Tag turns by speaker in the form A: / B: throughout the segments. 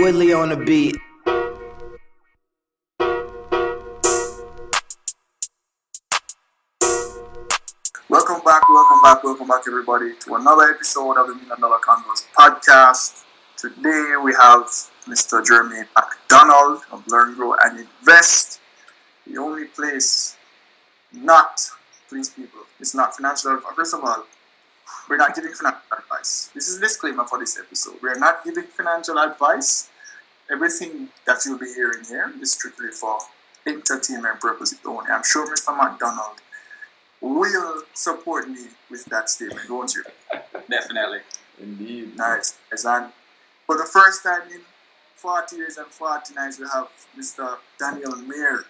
A: Woodley on the beat.
B: Welcome back, welcome back, welcome back, everybody, to another episode of the Million Dollar Convos podcast. Today we have Mr. Jeremy McDonald of Learn, Grow, and Invest. The only place not, please, people, it's not financial. First of all, we're not giving financial advice. This is a disclaimer for this episode. We're not giving financial advice. Everything that you'll be hearing here is strictly for entertainment purposes only. I'm sure Mr. McDonald will support me with that statement, won't you?
C: Definitely.
D: Indeed.
B: Nice. nice. And for the first time in 40 years and 40 nights, we have Mr. Daniel Mayer.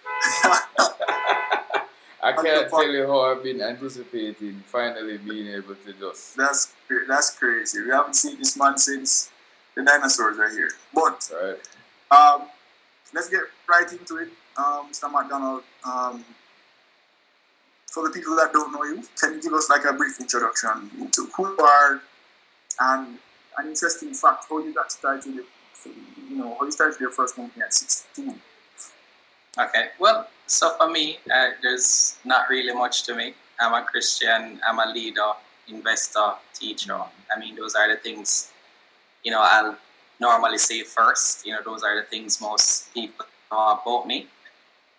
D: I can't tell you how I've been anticipating finally being able to just.
B: That's that's crazy. We haven't seen this man since the dinosaurs are here. But
D: right.
B: um, let's get right into it. Um, Mr. McDonald, um, for the people that don't know you, can you give us like a brief introduction into who you are and an interesting fact how you got started? You know, how you started your first company at 16.
C: Okay, well, so for me, uh, there's not really much to me. I'm a Christian, I'm a leader, investor, teacher. I mean, those are the things, you know, I'll normally say first. You know, those are the things most people know about me.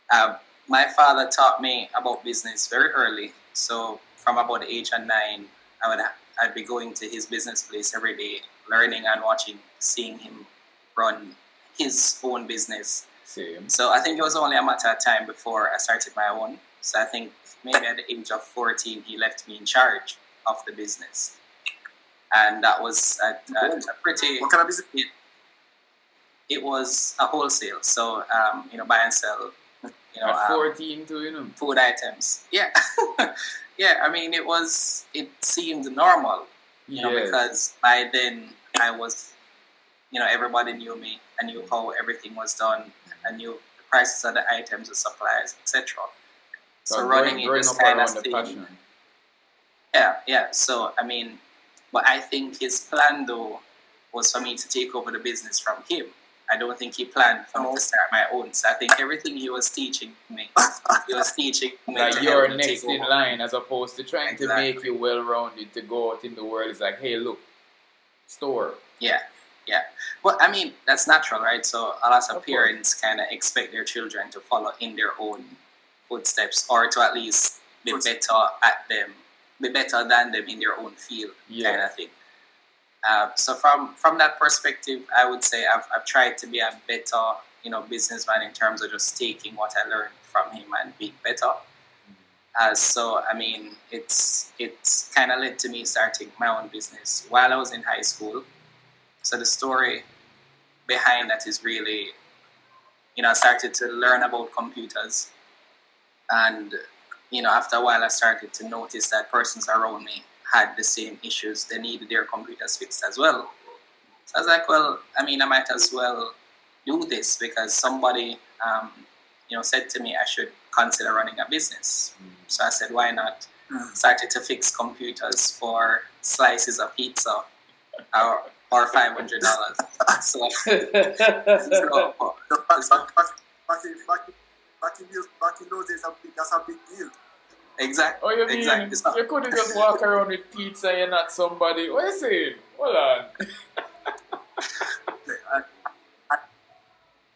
C: Uh, my father taught me about business very early. So from about the age of nine, I would I'd be going to his business place every day, learning and watching, seeing him run his own business.
D: Same.
C: So I think it was only a matter of time before I started my own. So I think maybe at the age of 14, he left me in charge of the business. And that was a, a, a pretty.
B: What kind of business?
C: It, it was a wholesale. So, um, you know, buy and sell. You know,
D: At
C: um,
D: 14 too, you know.
C: food items. Yeah, yeah. I mean, it was. It seemed normal, you know, because by then I was, you know, everybody knew me. I knew how everything was done. I knew the prices of the items, the supplies, etc. So
D: Growing-
C: running it
D: growing
C: kind of
D: around the
C: stayed.
D: passion.
C: Yeah, yeah. So I mean, but I think his plan though was for me to take over the business from him. I don't think he planned for me
B: Oh.
C: to start my own. So I think everything he was teaching me, he was teaching me
D: Like
C: to
D: you're
C: help me
D: next
C: take
D: in
C: over.
D: line as opposed to trying to make
C: Exactly.
D: you well rounded to go out in the world. It's like, hey, look, store.
C: Yeah, yeah. Well, I mean, that's natural, right? So a lot of,
D: Of
C: parents kind of expect their children to follow in their own footsteps, or to at least be
B: Footsteps.
C: better at them, be better than them in their own field, kind of thing. Uh, so from from that perspective, I would say I've, I've tried to be a better, you know, businessman in terms of just taking what I learned from him and being better. Uh, so I mean, it's it's kind of led to me starting my own business while I was in high school. So the story behind that is really, you know, I started to learn about computers, and you know, after a while, I started to notice that persons around me had the same issues. They needed their computers fixed as well. So I was like, well, I mean, I might as well do this because somebody, um, you know, said to me I should consider running a business. So I said, why not?
B: Mm.
C: Started to fix computers for slices of pizza or, or five hundred dollars. So, so
B: So, back, back, back, back, in, back, in, back, in those, back in those days, a big- that's a big deal.
C: exactly.
D: Oh, you mean
C: Exactly.
D: You couldn't just walk around with pizza and you're not somebody? What you saying? Hold on.
B: I- I-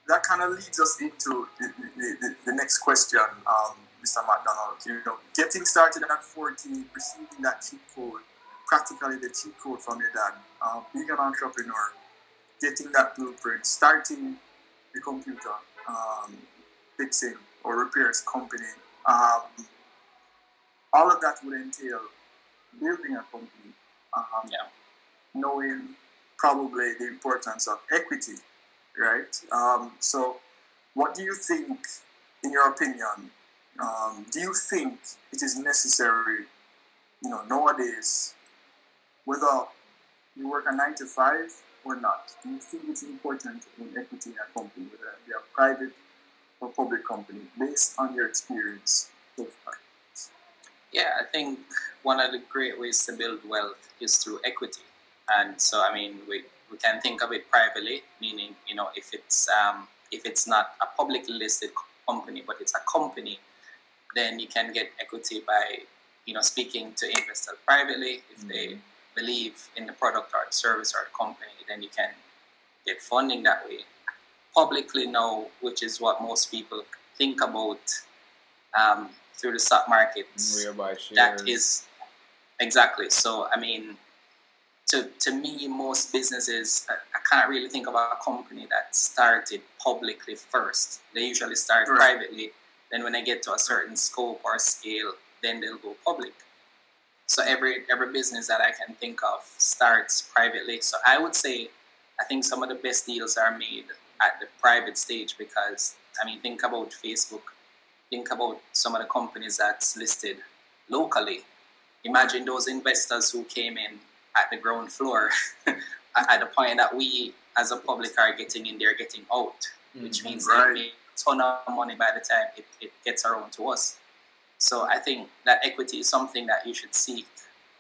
B: that kind of leads us into the, the, the, the next question, um, Mr. McDonald. You know, getting started at 14, receiving that cheat code, practically the cheat code from your dad, um, being an entrepreneur, getting that blueprint, starting the computer, um, fixing or repairs company. Um, all of that would entail building a company. Um,
C: Yeah.
B: knowing probably the importance of equity, right? Um, so, what do you think, in your opinion, um, do you think it is necessary, you know, nowadays, whether you work a nine to five or not? Do you think it's important in equity in a company, whether it be a private or public company, based on your experience so far?
C: Yeah, I think one of the great ways to build wealth is through equity. And so, I mean, we, we can think of it privately, meaning you know if it's um, if it's not a publicly listed company, but it's a company, then you can get equity by you know speaking to investors privately. If mm-hmm. they believe in the product or the service or the company, then you can get funding that way. Publicly, no, which is what most people think about um, through the stock market. That is exactly. So, I mean, to, to me, most businesses, I, I, can't really think of a company that started publicly first. They usually start right. privately. Then, when they get to a certain scope or scale, then they'll go public. So every every business that I can think of starts privately. So I would say I think some of the best deals are made at the private stage because I mean think about Facebook, think about some of the companies that's listed locally. Imagine those investors who came in at the ground floor at the point that we as a public are getting in, they're getting out, which mm-hmm. means right. they make a ton of money by the time it, it gets around to us. So I think that equity is something that you should seek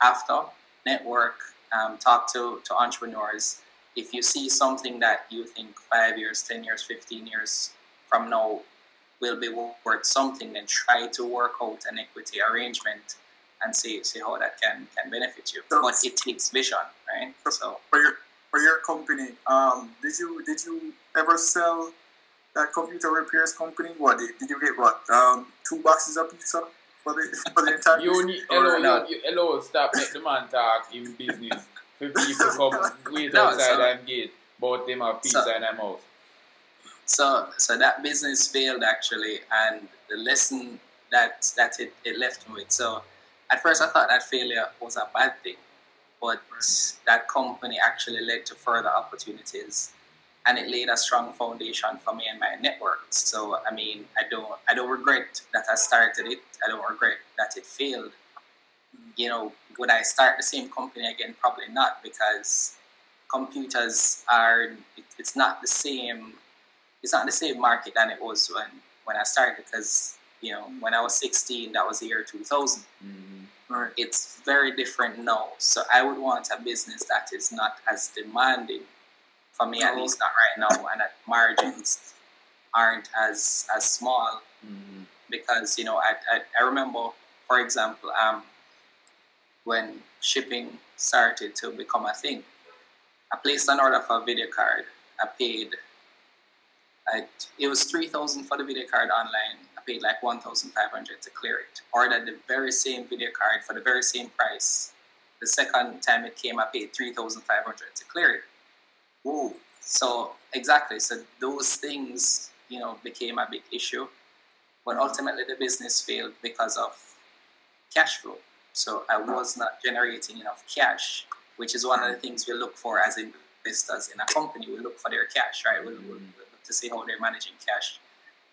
C: after, network, um, talk to, to entrepreneurs. If you see something that you think five years, 10 years, 15 years from now will be worth something, then try to work out an equity arrangement and see see how that can can benefit you. So, but it takes vision, right?
B: So for your for your company, um, did you did you ever sell that computer repairs company? What did, did you get? What um, two boxes of pizza for the for the entire?
D: you need oh, hello, you, you, hello, stop make the man talk in business. For people come wait no, outside so, and get bought them a pizza so, their mouth.
C: So so that business failed actually, and the lesson that that it, it left me with. So at first I thought that failure was a bad thing, but that company actually led to further opportunities and it laid a strong foundation for me and my network. So I mean, I don't I don't regret that I started it. I don't regret that it failed. You know, would I start the same company again? Probably not because computers are it, it's not the same it's not the same market than it was when when I started because you know when I was 16 that was the year 2000 mm-hmm. it's very different now so I would want a business that is not as demanding for me at least not right now, and that margins aren't as as small mm-hmm. because you know I, I, I remember for example um when shipping started to become a thing I placed an order for a video card. I paid I, it was 3000 for the video card online. I paid like 1500 to clear it. Ordered the very same video card for the very same price. The second time it came I paid 3500 to clear it Ooh. So exactly. So those things, you know, became a big issue. But ultimately the business failed because of cash flow. So I was not generating enough cash, which is one of the things we look for as investors in a company. We look for their cash, right? We mm-hmm. look to see how they're managing cash.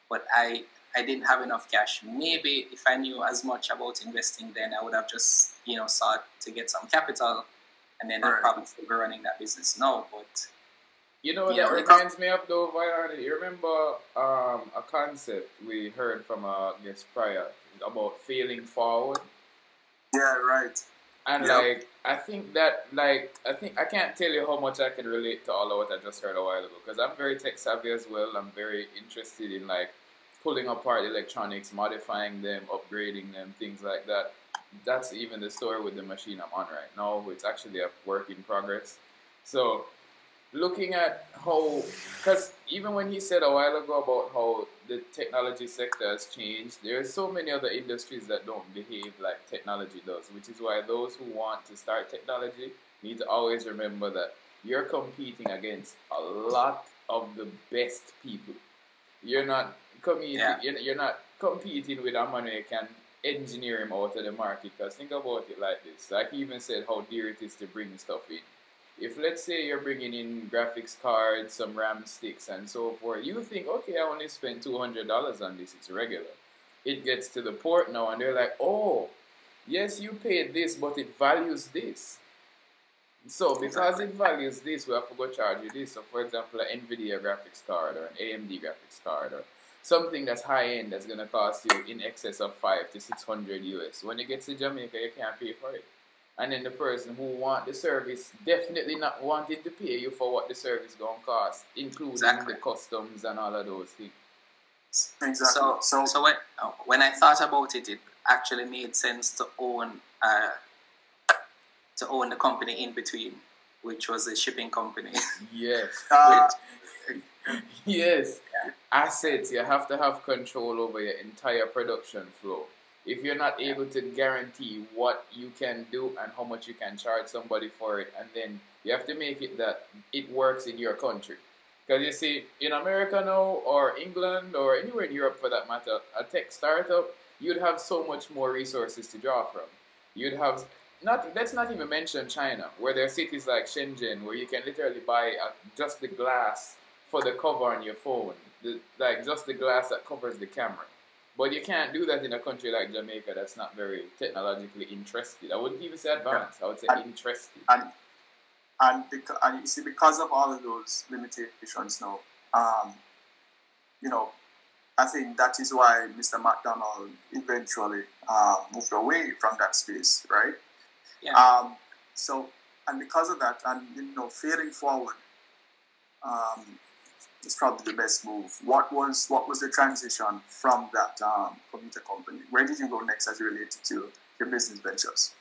C: But I I didn't have enough cash. Maybe if I knew as much about investing, then I would have just you know sought to get some capital, and then right. I'd probably be running that business now. But
D: you know what yeah, that reminds me of though, Violani? You remember um, a concept we heard from a guest prior about failing forward?
B: Yeah, right.
D: And yep. like I think that like I think I can't tell you how much I can relate to all of what I just heard a while ago because I'm very tech savvy as well. I'm very interested in like pulling apart electronics, modifying them, upgrading them, things like that. That's even the story with the machine I'm on right now. It's actually a work in progress. So looking at how, because even when he said a while ago about how the technology sector has changed, there are so many other industries that don't behave like technology does, which is why those who want to start technology need to always remember that you're competing against a lot of the best people. You're not competing. Yeah. You're, you're not competing with a man who can engineer him out of the market. Because think about it like this. Like he even said, how dear it is to bring stuff in if let's say you're bringing in graphics cards, some RAM sticks, and so forth, you think, okay, I only spent two hundred dollars on this. It's regular. It gets to the port now, and they're like, oh, yes, you paid this, but it values this. So because it values this, we have to go charge you this. So for example, an NVIDIA graphics card or an AMD graphics card or something that's high end that's gonna cost you in excess of five to six hundred US. When it gets to Jamaica, you can't pay for it. And then the person who want the service definitely not wanting to pay you for what the service gonna cost, including exactly. the customs and all of those things.
B: Exactly.
C: So, so, so when, when I thought about it, it actually made sense to own uh, to own the company in between, which was a shipping company.
D: Yes. Uh, yes. Yeah. Assets. You have to have control over your entire production flow. If you're not able to guarantee what you can do and how much you can charge somebody for it, and then you have to make it that it works in your country. Because you see, in America now, or England, or anywhere in Europe for that matter, a tech startup, you'd have so much more resources to draw from. You'd have not let's not even mention China, where there are cities like Shenzhen where you can literally buy a, just the glass for the cover on your phone, the, like just the glass that covers the camera. But you can't do that in a country like Jamaica that's not very technologically interested. I wouldn't even say advanced. I would say and, interested.
B: And and, because, and you see, because of all of those limitations now, um, you know, I think that is why Mr. McDonald eventually uh, moved away from that space, right?
C: Yeah.
B: Um, so, and because of that, and you know, failing forward, um, is probably the best move. What was what was the transition from that um, computer company? Where did you go next as related to your business ventures?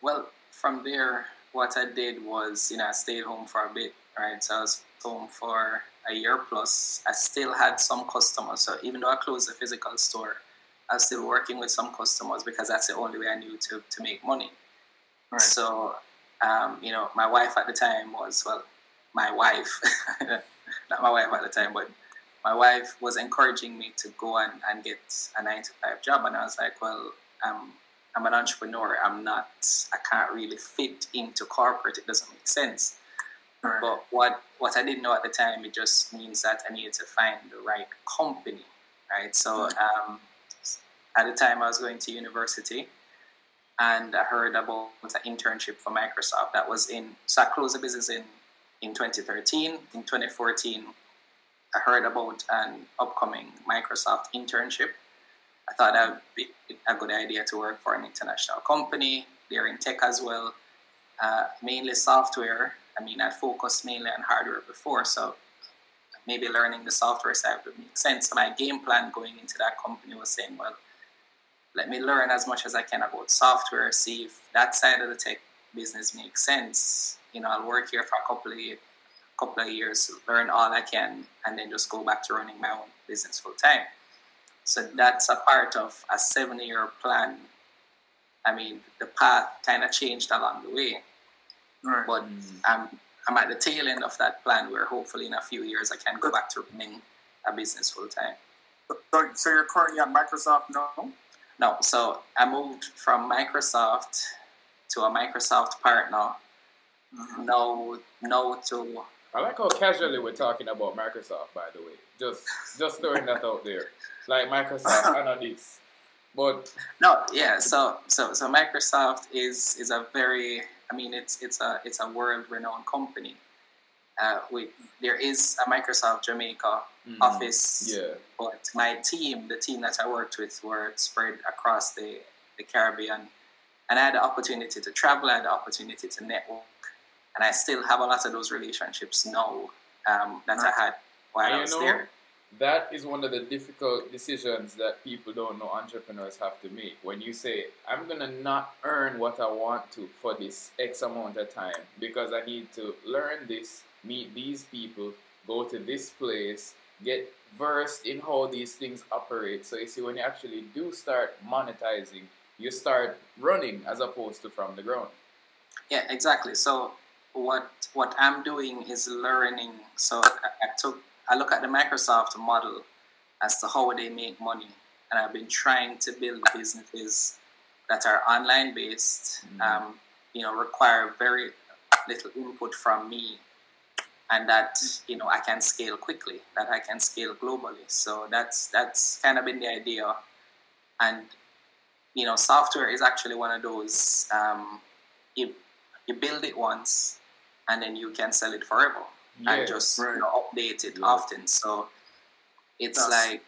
C: Well, from there, what I did was, you know, I stayed home for a bit, right? So I was home for a year plus. I still had some customers. So even though I closed the physical store, I was still working with some customers because that's the only way I knew to, to make money. Right. So, um, you know, my wife at the time was, well, my wife, not my wife at the time, but my wife was encouraging me to go and, and get a nine to five job. And I was like, well, um, I'm an entrepreneur. I'm not, I can't really fit into corporate. It doesn't make sense. Right. But what, what I didn't know at the time, it just means that I needed to find the right company, right? So um, at the time I was going to university and I heard about an internship for Microsoft that was in, so I closed the business in, in 2013. In 2014, I heard about an upcoming Microsoft internship I thought that would be a good idea to work for an international company. They're in tech as well, uh, mainly software. I mean, I focused mainly on hardware before, so maybe learning the software side would make sense. So my game plan going into that company was saying, well, let me learn as much as I can about software, see if that side of the tech business makes sense. You know, I'll work here for a couple of years, couple of years, learn all I can, and then just go back to running my own business full time. So that's a part of a seven year plan. I mean, the path kind of changed along the way. Right. But I'm, I'm at the tail end of that plan where hopefully in a few years I can go back to running a business full time.
B: So, so you're currently at Microsoft now?
C: No, so I moved from Microsoft to a Microsoft partner. Mm-hmm. No, no to.
D: I like how casually we're talking about Microsoft, by the way. Just, just throwing that out there like Microsoft and this. But
C: no, yeah. So so so Microsoft is is a very I mean it's it's a it's a world renowned company. Uh, we there is a Microsoft Jamaica mm office.
D: Yeah.
C: But my team, the team that I worked with, were spread across the the Caribbean, and I had the opportunity to travel. I had the opportunity to network, and I still have a lot of those relationships now um, that I had while I was know, there
D: that is one of the difficult decisions that people don't know entrepreneurs have to make. When you say, I'm going to not earn what I want to for this X amount of time because I need to learn this, meet these people, go to this place, get versed in how these things operate. So you see, when you actually do start monetizing, you start running as opposed to from the ground.
C: Yeah, exactly. So what what I'm doing is learning. So I, I took I look at the Microsoft model as to how they make money, and I've been trying to build businesses that are online based. Mm-hmm. Um, you know, require very little input from me, and that you know I can scale quickly. That I can scale globally. So that's that's kind of been the idea, and you know, software is actually one of those. Um, you you build it once, and then you can sell it forever yeah, and just right. you know, update it yeah. often. So it's That's... like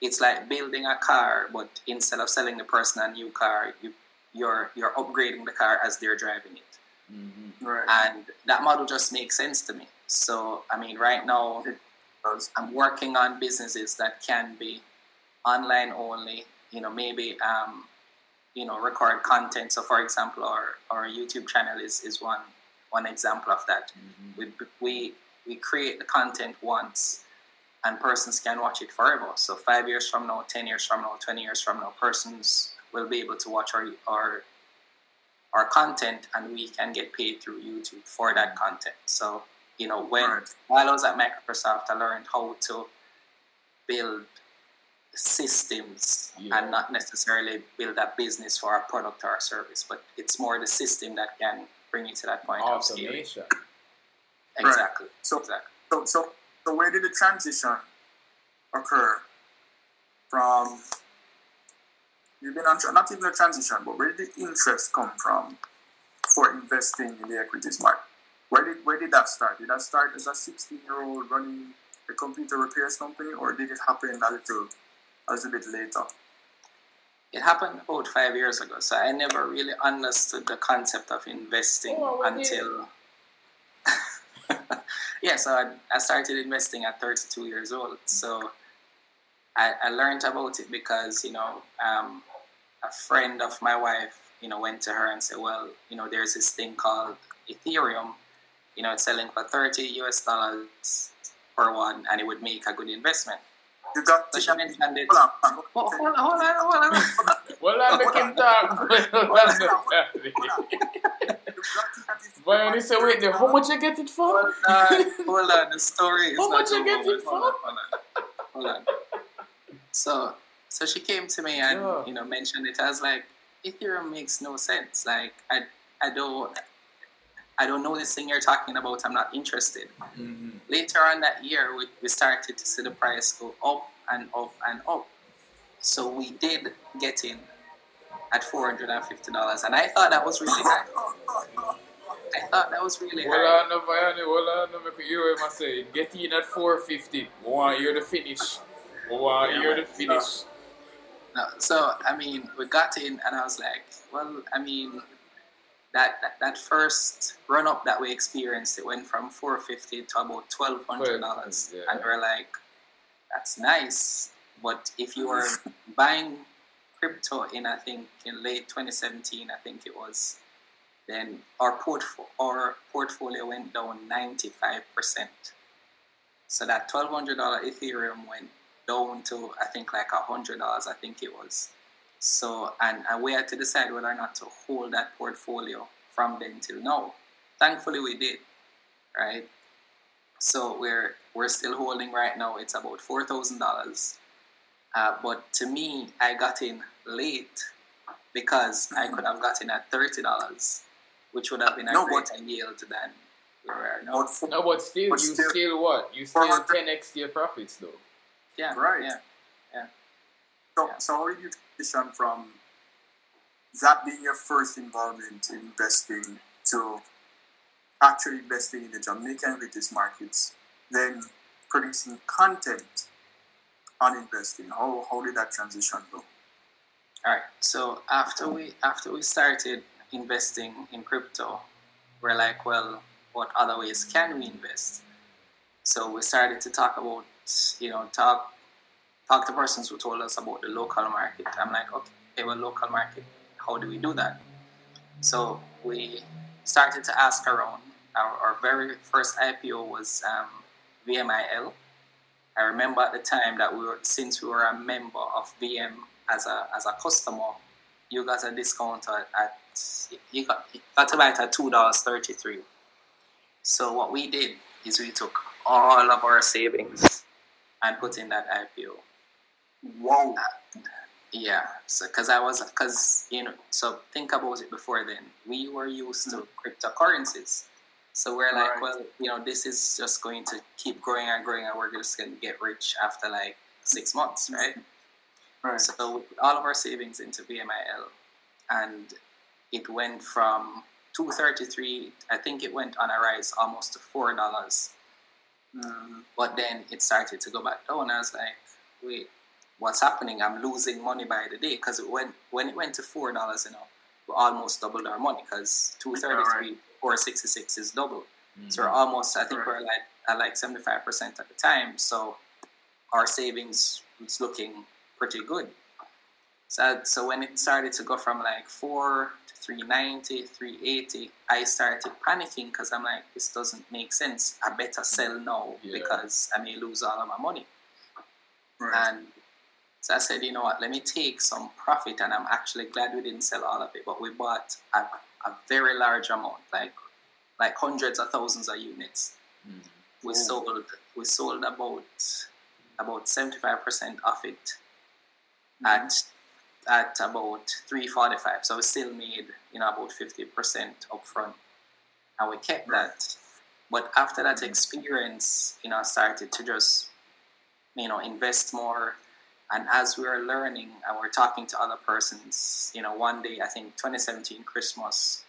C: it's like building a car, but instead of selling the person a new car, you you're you're upgrading the car as they're driving it.
D: Mm-hmm.
B: Right.
C: And that model just makes sense to me. So I mean right now I'm working on businesses that can be online only, you know, maybe um, you know, record content. So for example our, our YouTube channel is, is one one example of that.
D: Mm-hmm.
C: We, we we create the content once and persons can watch it forever. So five years from now, ten years from now, twenty years from now, persons will be able to watch our our our content and we can get paid through YouTube for that content. So, you know, when
B: Right.
C: while I was at Microsoft I learned how to build systems
D: Yeah.
C: and not necessarily build a business for a product or a service, but it's more the system that can bring you to that point of scaling.
D: Automation.
C: Exactly.
B: So-
C: exactly.
B: So, so, so where did the transition occur from? You've been on tra- not even a transition, but where did the interest come from for investing in the equities market? Where did where did that start? Did that start as a sixteen year old running a computer repairs company, or did it happen a little a little bit later?
C: It happened about five years ago, so I never really understood the concept of investing
D: Oh,
C: until. yeah, so I, I started investing at 32 years old. So I, I learned about it because, you know, um, a friend of my wife, you know, went to her and said, well, you know, there's this thing called Ethereum. You know, it's selling for 30 US dollars per one, and it would make a good investment.
B: You got
C: the mentioned it.
B: hold on, hold on.
C: hold on, hold on, hold on.
D: Make him talk. But when he said, wait, there, how much you get it for?
C: Hold on, hold on. The story is
D: How much you get it
C: Hold on, hold on, hold on. So, so she came to me and
D: Yeah.
C: you know mentioned it as like Ethereum makes no sense. Like I, I don't, I don't know this thing you're talking about. I'm not interested.
D: Mm-hmm.
C: Later on that year, we, we started to see the price go up and up and up. So we did get in at four hundred and fifty dollars, and I thought that was really high. I thought that was really
D: Well,
C: high.
D: I know, Vianney, well, I know, make you hear him say, get in at 450. We want you to finish. We want
C: Yeah,
D: you to
C: man.
D: finish.
C: No, so I mean, we got in, and I was like, well, I mean, that that, that first run up that we experienced, it went from four fifty to about twelve hundred dollars,
D: Yeah.
C: and we're like, that's nice, but if you were buying crypto in, I think in late twenty seventeen, I think it was, then our portfolio our portfolio went down ninety five percent. So that twelve hundred dollar Ethereum went down to I think like a hundred dollars. I think it was. So and, and we had to decide whether or not to hold that portfolio from then till now. Thankfully, we did, right? So we're we're still holding right now. It's about four thousand dollars. Uh, but to me, I got in late because I could have gotten at thirty dollars, which would have been a
B: No, but-
C: yield than we are now.
B: But for-
D: No, but still,
B: But
D: you
B: still-
D: still, what? You still 10x your profits, though.
C: Yeah,
B: Right.
C: Yeah.
B: So,
C: Yeah.
B: so how did you transition from that being your first involvement in investing to actually investing in the Jamaican equities markets, then producing content on investing? How, how did that transition go?
C: All right. So after we after we started investing in crypto, we're like, well, what other ways can we invest? So we started to talk about, you know, talk talk to persons who told us about the local market. I'm like, okay, well, local market, how do we do that? So we started to ask around. Our, our very first IPO was um, VMIL. I remember at the time that we were, since we were a member of VM as a as a customer, you got a discount at, at you got you got it at two dollars thirty three. So what we did is we took all of our savings and put in that IPO.
B: Wow.
C: Yeah, so because I was because you know so think about it before then we were used to cryptocurrencies, so we're like
B: Right.
C: well you know this is just going to keep growing and growing and we're just gonna get rich after like six months, right?
B: Right.
C: So all of our savings into VMIL, and it went from two thirty three. I think it went on a rise almost to four dollars.
B: Mm,
C: But then it started to go back down. I was like, wait, what's happening? I'm losing money by the day because it went when it went to four dollars. You know, we almost doubled our money because 233
B: right.
C: 466 is double.
D: Mm-hmm.
C: So we're almost, I think
B: Right.
C: we're like at like 75% at the time. So our savings was looking pretty good. So, so when it started to go from like 4 to 390, 380, I started panicking because I'm like, this doesn't make sense. I better sell now
D: Yeah.
C: because I may lose all of my money.
B: Right.
C: And so I said, you know what, let me take some profit. And I'm actually glad we didn't sell all of it, but we bought a, a very large amount, like like hundreds of thousands of units.
D: Mhm.
C: We sold we sold about about seventy five percent of it at at about three forty five. So we still made you know about fifty percent upfront, and we kept that. But after that experience, you know, I started to just you know invest more. And as we were learning and we're talking to other persons, you know, one day I think 2017 Christmas,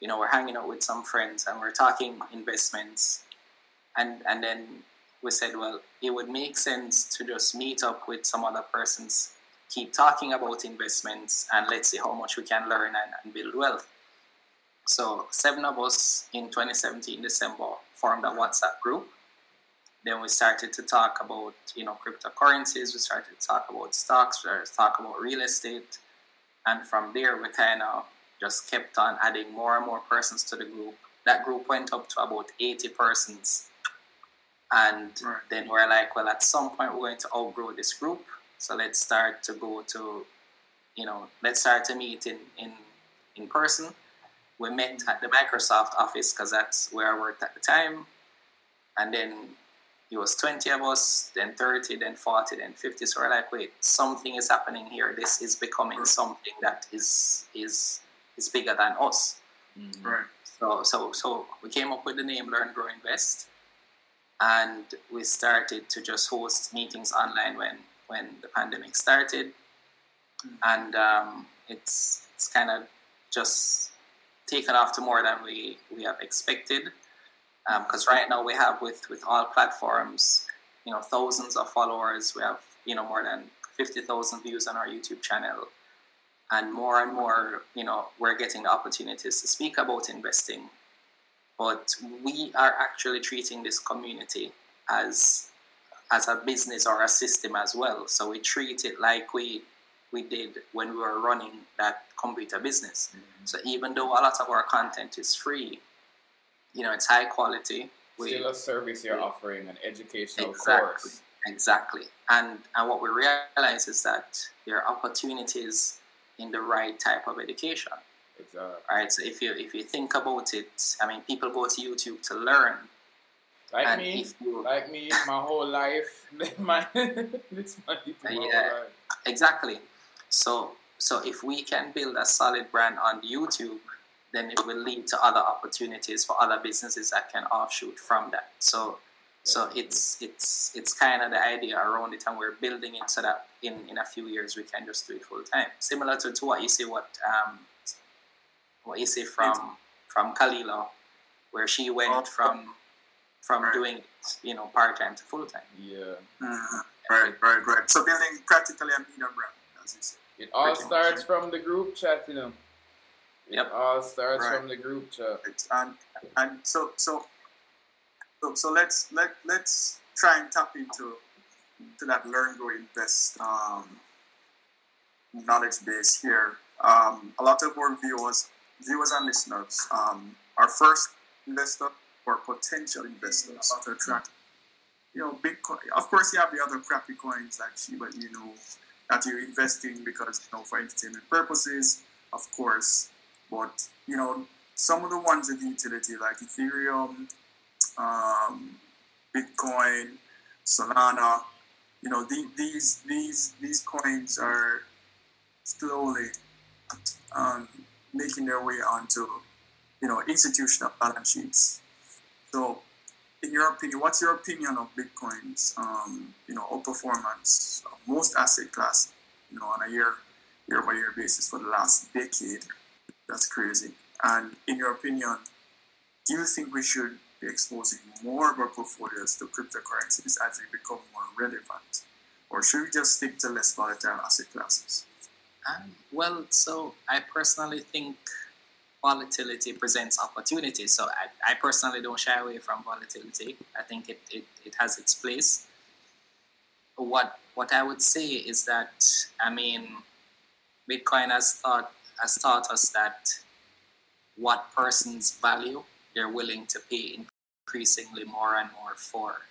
C: you know, we're hanging out with some friends and we're talking investments, and and then we said, well, it would make sense to just meet up with some other persons, keep talking about investments, and let's see how much we can learn and, and build wealth. So seven of us in 2017 December formed a WhatsApp group. Then we started to talk about you know cryptocurrencies. We started to talk about stocks. We started to talk about real estate, and from there we kind of just kept on adding more and more persons to the group. That group went up to about 80 persons. And
B: Right.
C: then we're like, well, at some point we're going to outgrow this group. So let's start to go to, you know, let's start to meet in, in, in person. We met at the Microsoft office because that's where I worked at the time. And then it was 20 of us, then 30, then 40, then 50. So we're like, wait, something is happening here. This is becoming something that is is is bigger than us.
D: Mhm.
B: Right.
C: So so so we came up with the name Learn Grow Invest, and we started to just host meetings online when when the pandemic started, and um, it's it's kind of just taken off to more than we we have expected. Um, because right now we have with with all platforms, you know, thousands of followers. We have you know more than fifty thousand views on our YouTube channel and more and more, you know, we're getting the opportunities to speak about investing. But we are actually treating this community as as a business or a system as well. So we treat it like we we did when we were running that computer business. Mm-hmm. So even though a lot of our content is free, you know, it's high quality. We,
D: Still a service you're offering, an educational
C: Exactly.
D: course.
C: Exactly. And and what we realize is that there are opportunities in the right type of education.
D: Exactly.
C: Right. So if you if you think about it, I mean people go to YouTube to learn.
D: Like
C: and
D: me,
C: you
D: like me, my whole life, my this my, my
C: Yeah.
D: life.
C: exactly. So so if we can build a solid brand on YouTube, then it will lead to other opportunities for other businesses that can offshoot from that. So so it's it's it's kind of the idea around it, and we're building it so that in, in a few years we can just do it full time. Similar to, to what you see what um what you see from from Kalila, where she went
B: Oh.
C: from from
B: Right.
C: doing it, you know part time to full time.
D: Yeah.
B: Mhm. Right, right, right. So building practically a media brand, as you say.
D: It all starts from the group chat, you know. It
C: Yep.
D: all starts
B: Right.
D: from the group chat.
B: Right. And and so so so, so let's let let's try and tap into to that learn, grow, invest um, knowledge base here. Um, a lot of our viewers, viewers and listeners, um, are first investor or potential investors to attract. You know, Bitcoin. Of course, you have the other crappy coins like Shiba Inu you know, that you're investing because you know for entertainment purposes, of course. But you know, some of the ones in the utility like Ethereum, um, Bitcoin, Solana, you know, the, these these these coins are slowly um, making their way onto you know institutional balance sheets. So, in your opinion, what's your opinion of Bitcoin's um, you know outperformance of most asset class, you know, on a year year by year basis for the last decade? That's crazy. And in your opinion, do you think we should be exposing more of our portfolios to cryptocurrencies as they become more relevant? Or should we just stick to less volatile asset classes?
C: Um, well, so I personally think volatility presents opportunity. So I, I personally don't shy away from volatility. I think it, it, it has its place. What what I would say is that I mean Bitcoin has taught has taught us that what persons value they're willing to pay increasingly more and more for.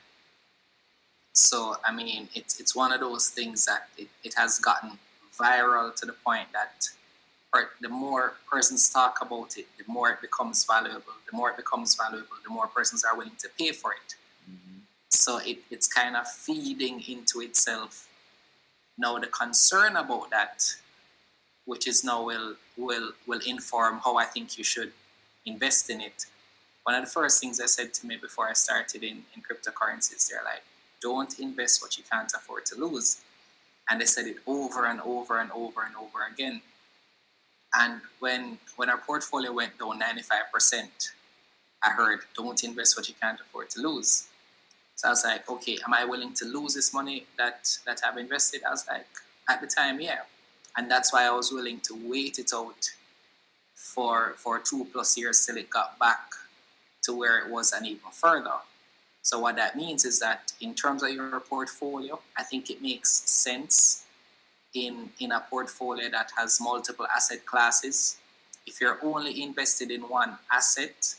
C: So I mean it's it's one of those things that it, it has gotten viral to the point that the more persons talk about it, the more it becomes valuable. The more it becomes valuable, the more persons are willing to pay for it. Mm-hmm. So it, it's kind of feeding into itself. Now the concern about that, which is now will will will inform how I think you should invest in it. One of the first things I said to me before I started in, in cryptocurrencies, they're like, don't invest what you can't afford to lose. And they said it over and over and over and over again. And when when our portfolio went down 95%, I heard, don't invest what you can't afford to lose. So I was like, okay, am I willing to lose this money that, that I've invested? I was like, at the time, yeah. And that's why I was willing to wait it out for for two plus years till it got back to where it was and even further. So what that means is that in terms of your portfolio, I think it makes sense in in a portfolio that has multiple asset classes. If you're only invested in one asset,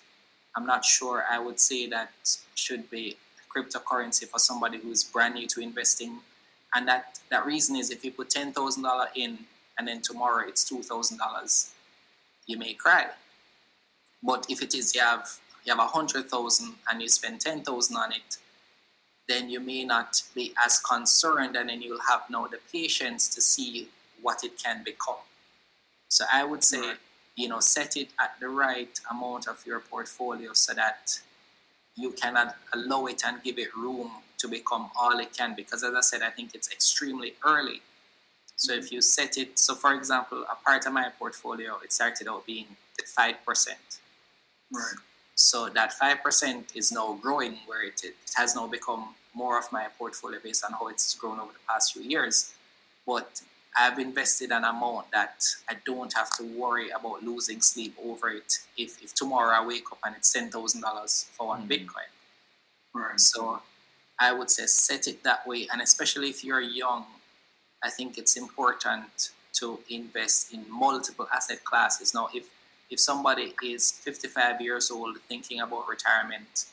C: I'm not sure I would say that should be cryptocurrency for somebody who's brand new to investing. And that, that reason is if you put $10,000 in and then tomorrow it's $2,000, you may cry. But if it is you have you have a hundred thousand and you spend ten thousand on it, then you may not be as concerned and then you'll have now the patience to see what it can become. So I would say, right. you know, set it at the right amount of your portfolio so that you cannot allow it and give it room to become all it can because as I said, I think it's extremely early. So if you set it, so for example, a part of my portfolio, it started out being 5%. Right. So that 5% is now growing where it, it has now become more of my portfolio based on how it's grown over the past few years. But I've invested an amount that I don't have to worry about losing sleep over it if, if tomorrow I wake up and it's $10,000 for one mm-hmm. Bitcoin. Right. So I would say set it that way. And especially if you're young, I think it's important to invest in multiple asset classes. Now, if if somebody is 55 years old thinking about retirement,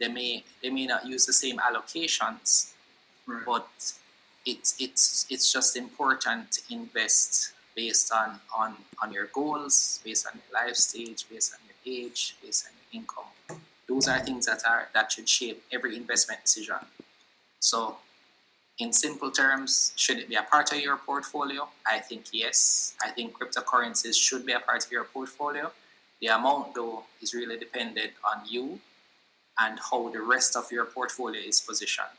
C: they may they may not use the same allocations, right. but it's it's it's just important to invest based on, on on your goals, based on your life stage, based on your age, based on your income. Those are things that are that should shape every investment decision. So in simple terms, should it be a part of your portfolio? I think yes. I think cryptocurrencies should be a part of your portfolio. The amount, though, is really dependent on you and how the rest of your portfolio is positioned.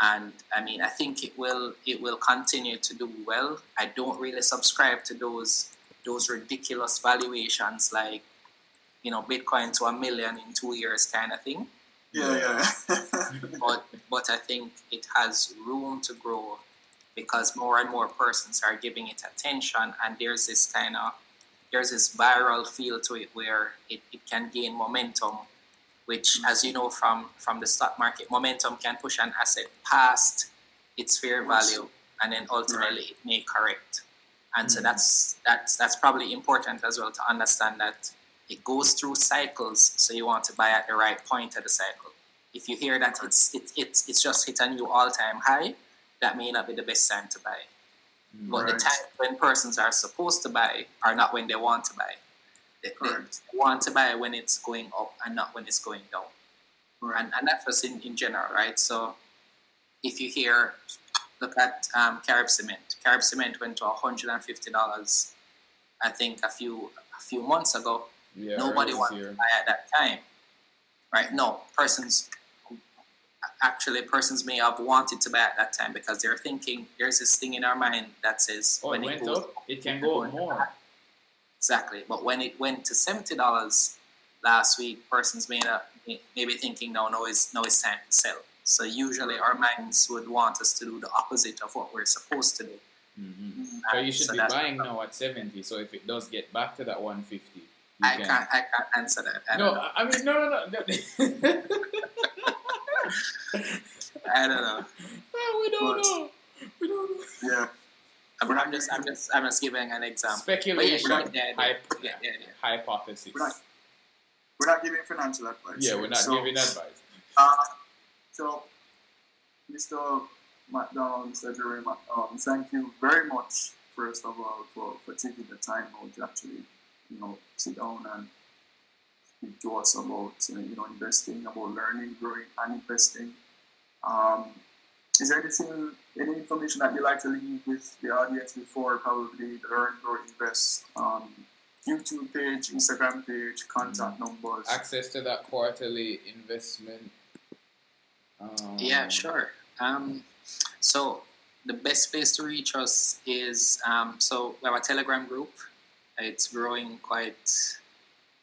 C: And I mean, I think it will it will continue to do well. I don't really subscribe to those those ridiculous valuations like you know Bitcoin to a million in two years kind of thing.
B: Yeah, yeah.
C: but but I think it has room to grow because more and more persons are giving it attention, and there's this kind of there's this viral feel to it where it, it can gain momentum, which, as you know from from the stock market, momentum can push an asset past its fair value, and then ultimately right. it may correct. And mm-hmm. so that's that's that's probably important as well to understand that it goes through cycles, so you want to buy at the right point of the cycle. If you hear that it's it, it's it's just hit a new all time high, that may not be the best time to buy. But right. the time when persons are supposed to buy are not when they want to buy. They, they want to buy when it's going up and not when it's going down. Right. And, and that's just in, in general, right? So if you hear, look at um, Carib Cement. Carib Cement went to $150, I think, a few a few months ago. Yeah, Nobody wanted to buy at that time. Right? No, persons actually persons may have wanted to buy at that time because they're thinking there's this thing in our mind that says
D: oh, when it, goes up, it can go up more.
C: Exactly. But when it went to seventy dollars last week, persons may not maybe thinking no no it's no it's time to sell. So usually our minds would want us to do the opposite of what we're supposed to do.
D: Mm-hmm. So you should
C: So
D: be buying now at 70. So if it does get back to that 150, you
C: I
D: can.
C: can't, I can't answer that. I
D: no. I mean, no, no, no. no.
C: I don't know.
D: Oh, we don't
B: But-
D: know. We don't know.
B: Yeah.
C: I'm, I'm just, I'm just, I'm just giving an example. But
D: Speculation,
C: yeah, yeah, yeah, yeah, yeah.
D: hypothesis.
B: We're not, we're not giving financial advice.
D: Yeah, we're not
B: So,
D: giving advice.
B: Uh, so, Mr. McDonald, Mr. Jerry McDonald, thank you very much, first of all, for, for taking the time out to actually, you know, sit down and speak to us about, uh, you know, investing, about learning, growing, and investing. Um, is there anything, any information that you'd like to leave with the audience before probably the Learn, Grow, Invest um, YouTube page, Instagram page, contact numbers?
D: Access to that quarterly investment. Um,
C: Yeah, sure. Um, so the best place to reach us is um, so we have a Telegram group. It's growing quite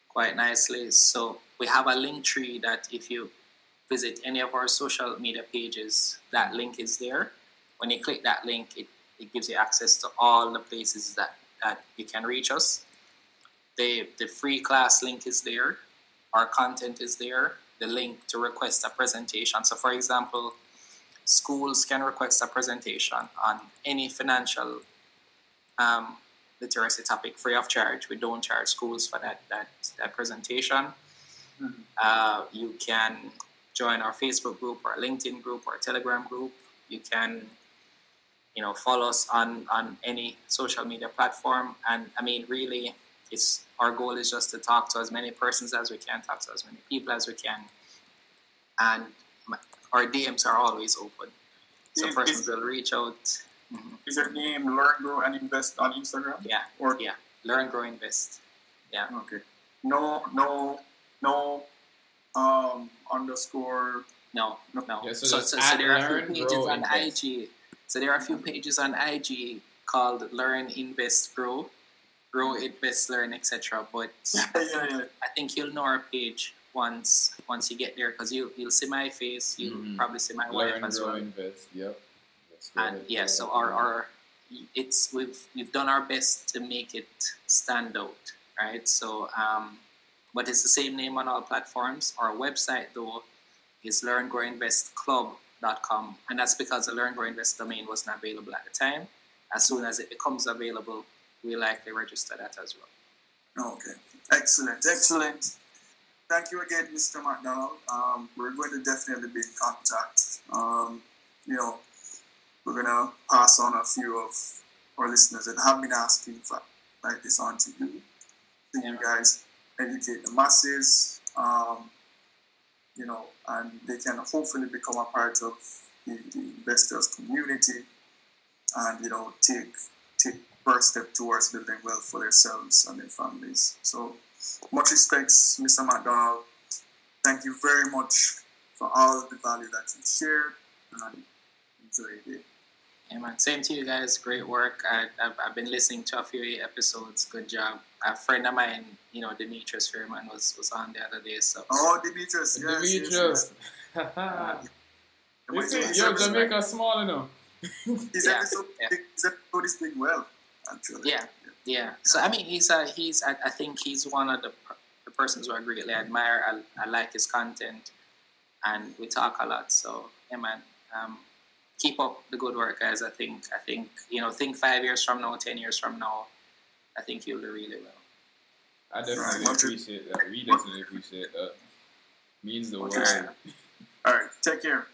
C: quite nicely. So we have a link tree that if you visit any of our social media pages, that link is there. When you click that link, it, it gives you access to all the places that, that you can reach us. The the free class link is there. Our content is there the link to request a presentation. So, for example, schools can request a presentation on any financial um, literacy topic free of charge. We don't charge schools for that that, that presentation.
B: Mhm.
C: Uh, you can join our Facebook group, our LinkedIn group, our Telegram group. You can, you know, follow us on on any social media platform. And I mean, really, it's our goal is just to talk to as many persons as we can, talk to as many people as we can, and m- our DMs are always open. So persons will reach out. Mhm.
B: Is your name Learn, Grow, and Invest on Instagram?
C: Yeah,
B: Or
C: yeah. Learn, grow, invest. Yeah.
B: Okay. No, no, no. Um, underscore.
C: No, no.
D: Yeah, so
C: so, so, so
D: at
C: there are a
D: Learn,
C: few pages
D: Grow,
C: on
D: Invest.
C: IG. So there are a few pages on IG called Learn, Invest, Grow, Grow, Invest, Learn, etc. But
B: yeah, yeah, yeah.
C: I think you'll know our page once once you get there because you you'll see my face. You'll
D: Mhm.
C: probably see my wife
D: Learn,
C: as
D: grow,
C: well.
D: invest. Yep.
C: And yeah so our, our it's we've we've done our best to make it stand out right so um but it's the same name on all platforms our website though is learngrowinvestclub.com and that's because the learn grow invest domain wasn't available at the time as soon as it becomes available we likely register that as well
B: Okay. Excellent. Excellent. Thank you again, Mr. McDonald. Um, we're going to definitely be in contact. Um, you know, we're going to pass on a few of our listeners that have been asking for like this on to you. So you guys educate the masses, um, you know, and they can hopefully become a part of the, the investors community and, you know, take take first step towards building wealth for themselves and their families. So, much respects, Mr. McDonald. Thank you very much for all the value that you shared and enjoy your day.
C: Yeah man same to you guys great work I, I've, I've been listening to a few episodes good job a friend of mine you know demetrius Fairman was was on the other day so
B: Oh, Demetrius, yes, yes,
D: Demetrius.
B: yes.
D: you see,
B: His
D: yo,
B: episode-
D: Jamaica small enough.
B: His
C: Yeah,
B: episode,
C: yeah.
B: his episode is doing well, actually.
C: Yeah. Yeah. So I mean, he's a he's I, I think he's one of the per- the persons who I greatly admire. I, I like his content, and we talk a lot. So yeah, man. Um, keep up the good work, guys. I think I think you know think five years from now, ten years from now, I think you'll do really well.
D: I definitely
B: Right, much-
D: appreciate that. We definitely appreciate that. Means the world.
B: Okay. All right, take care.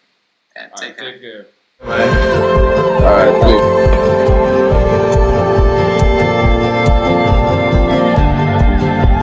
C: Yeah, take
D: right,
C: care.
D: take care. All right, cool.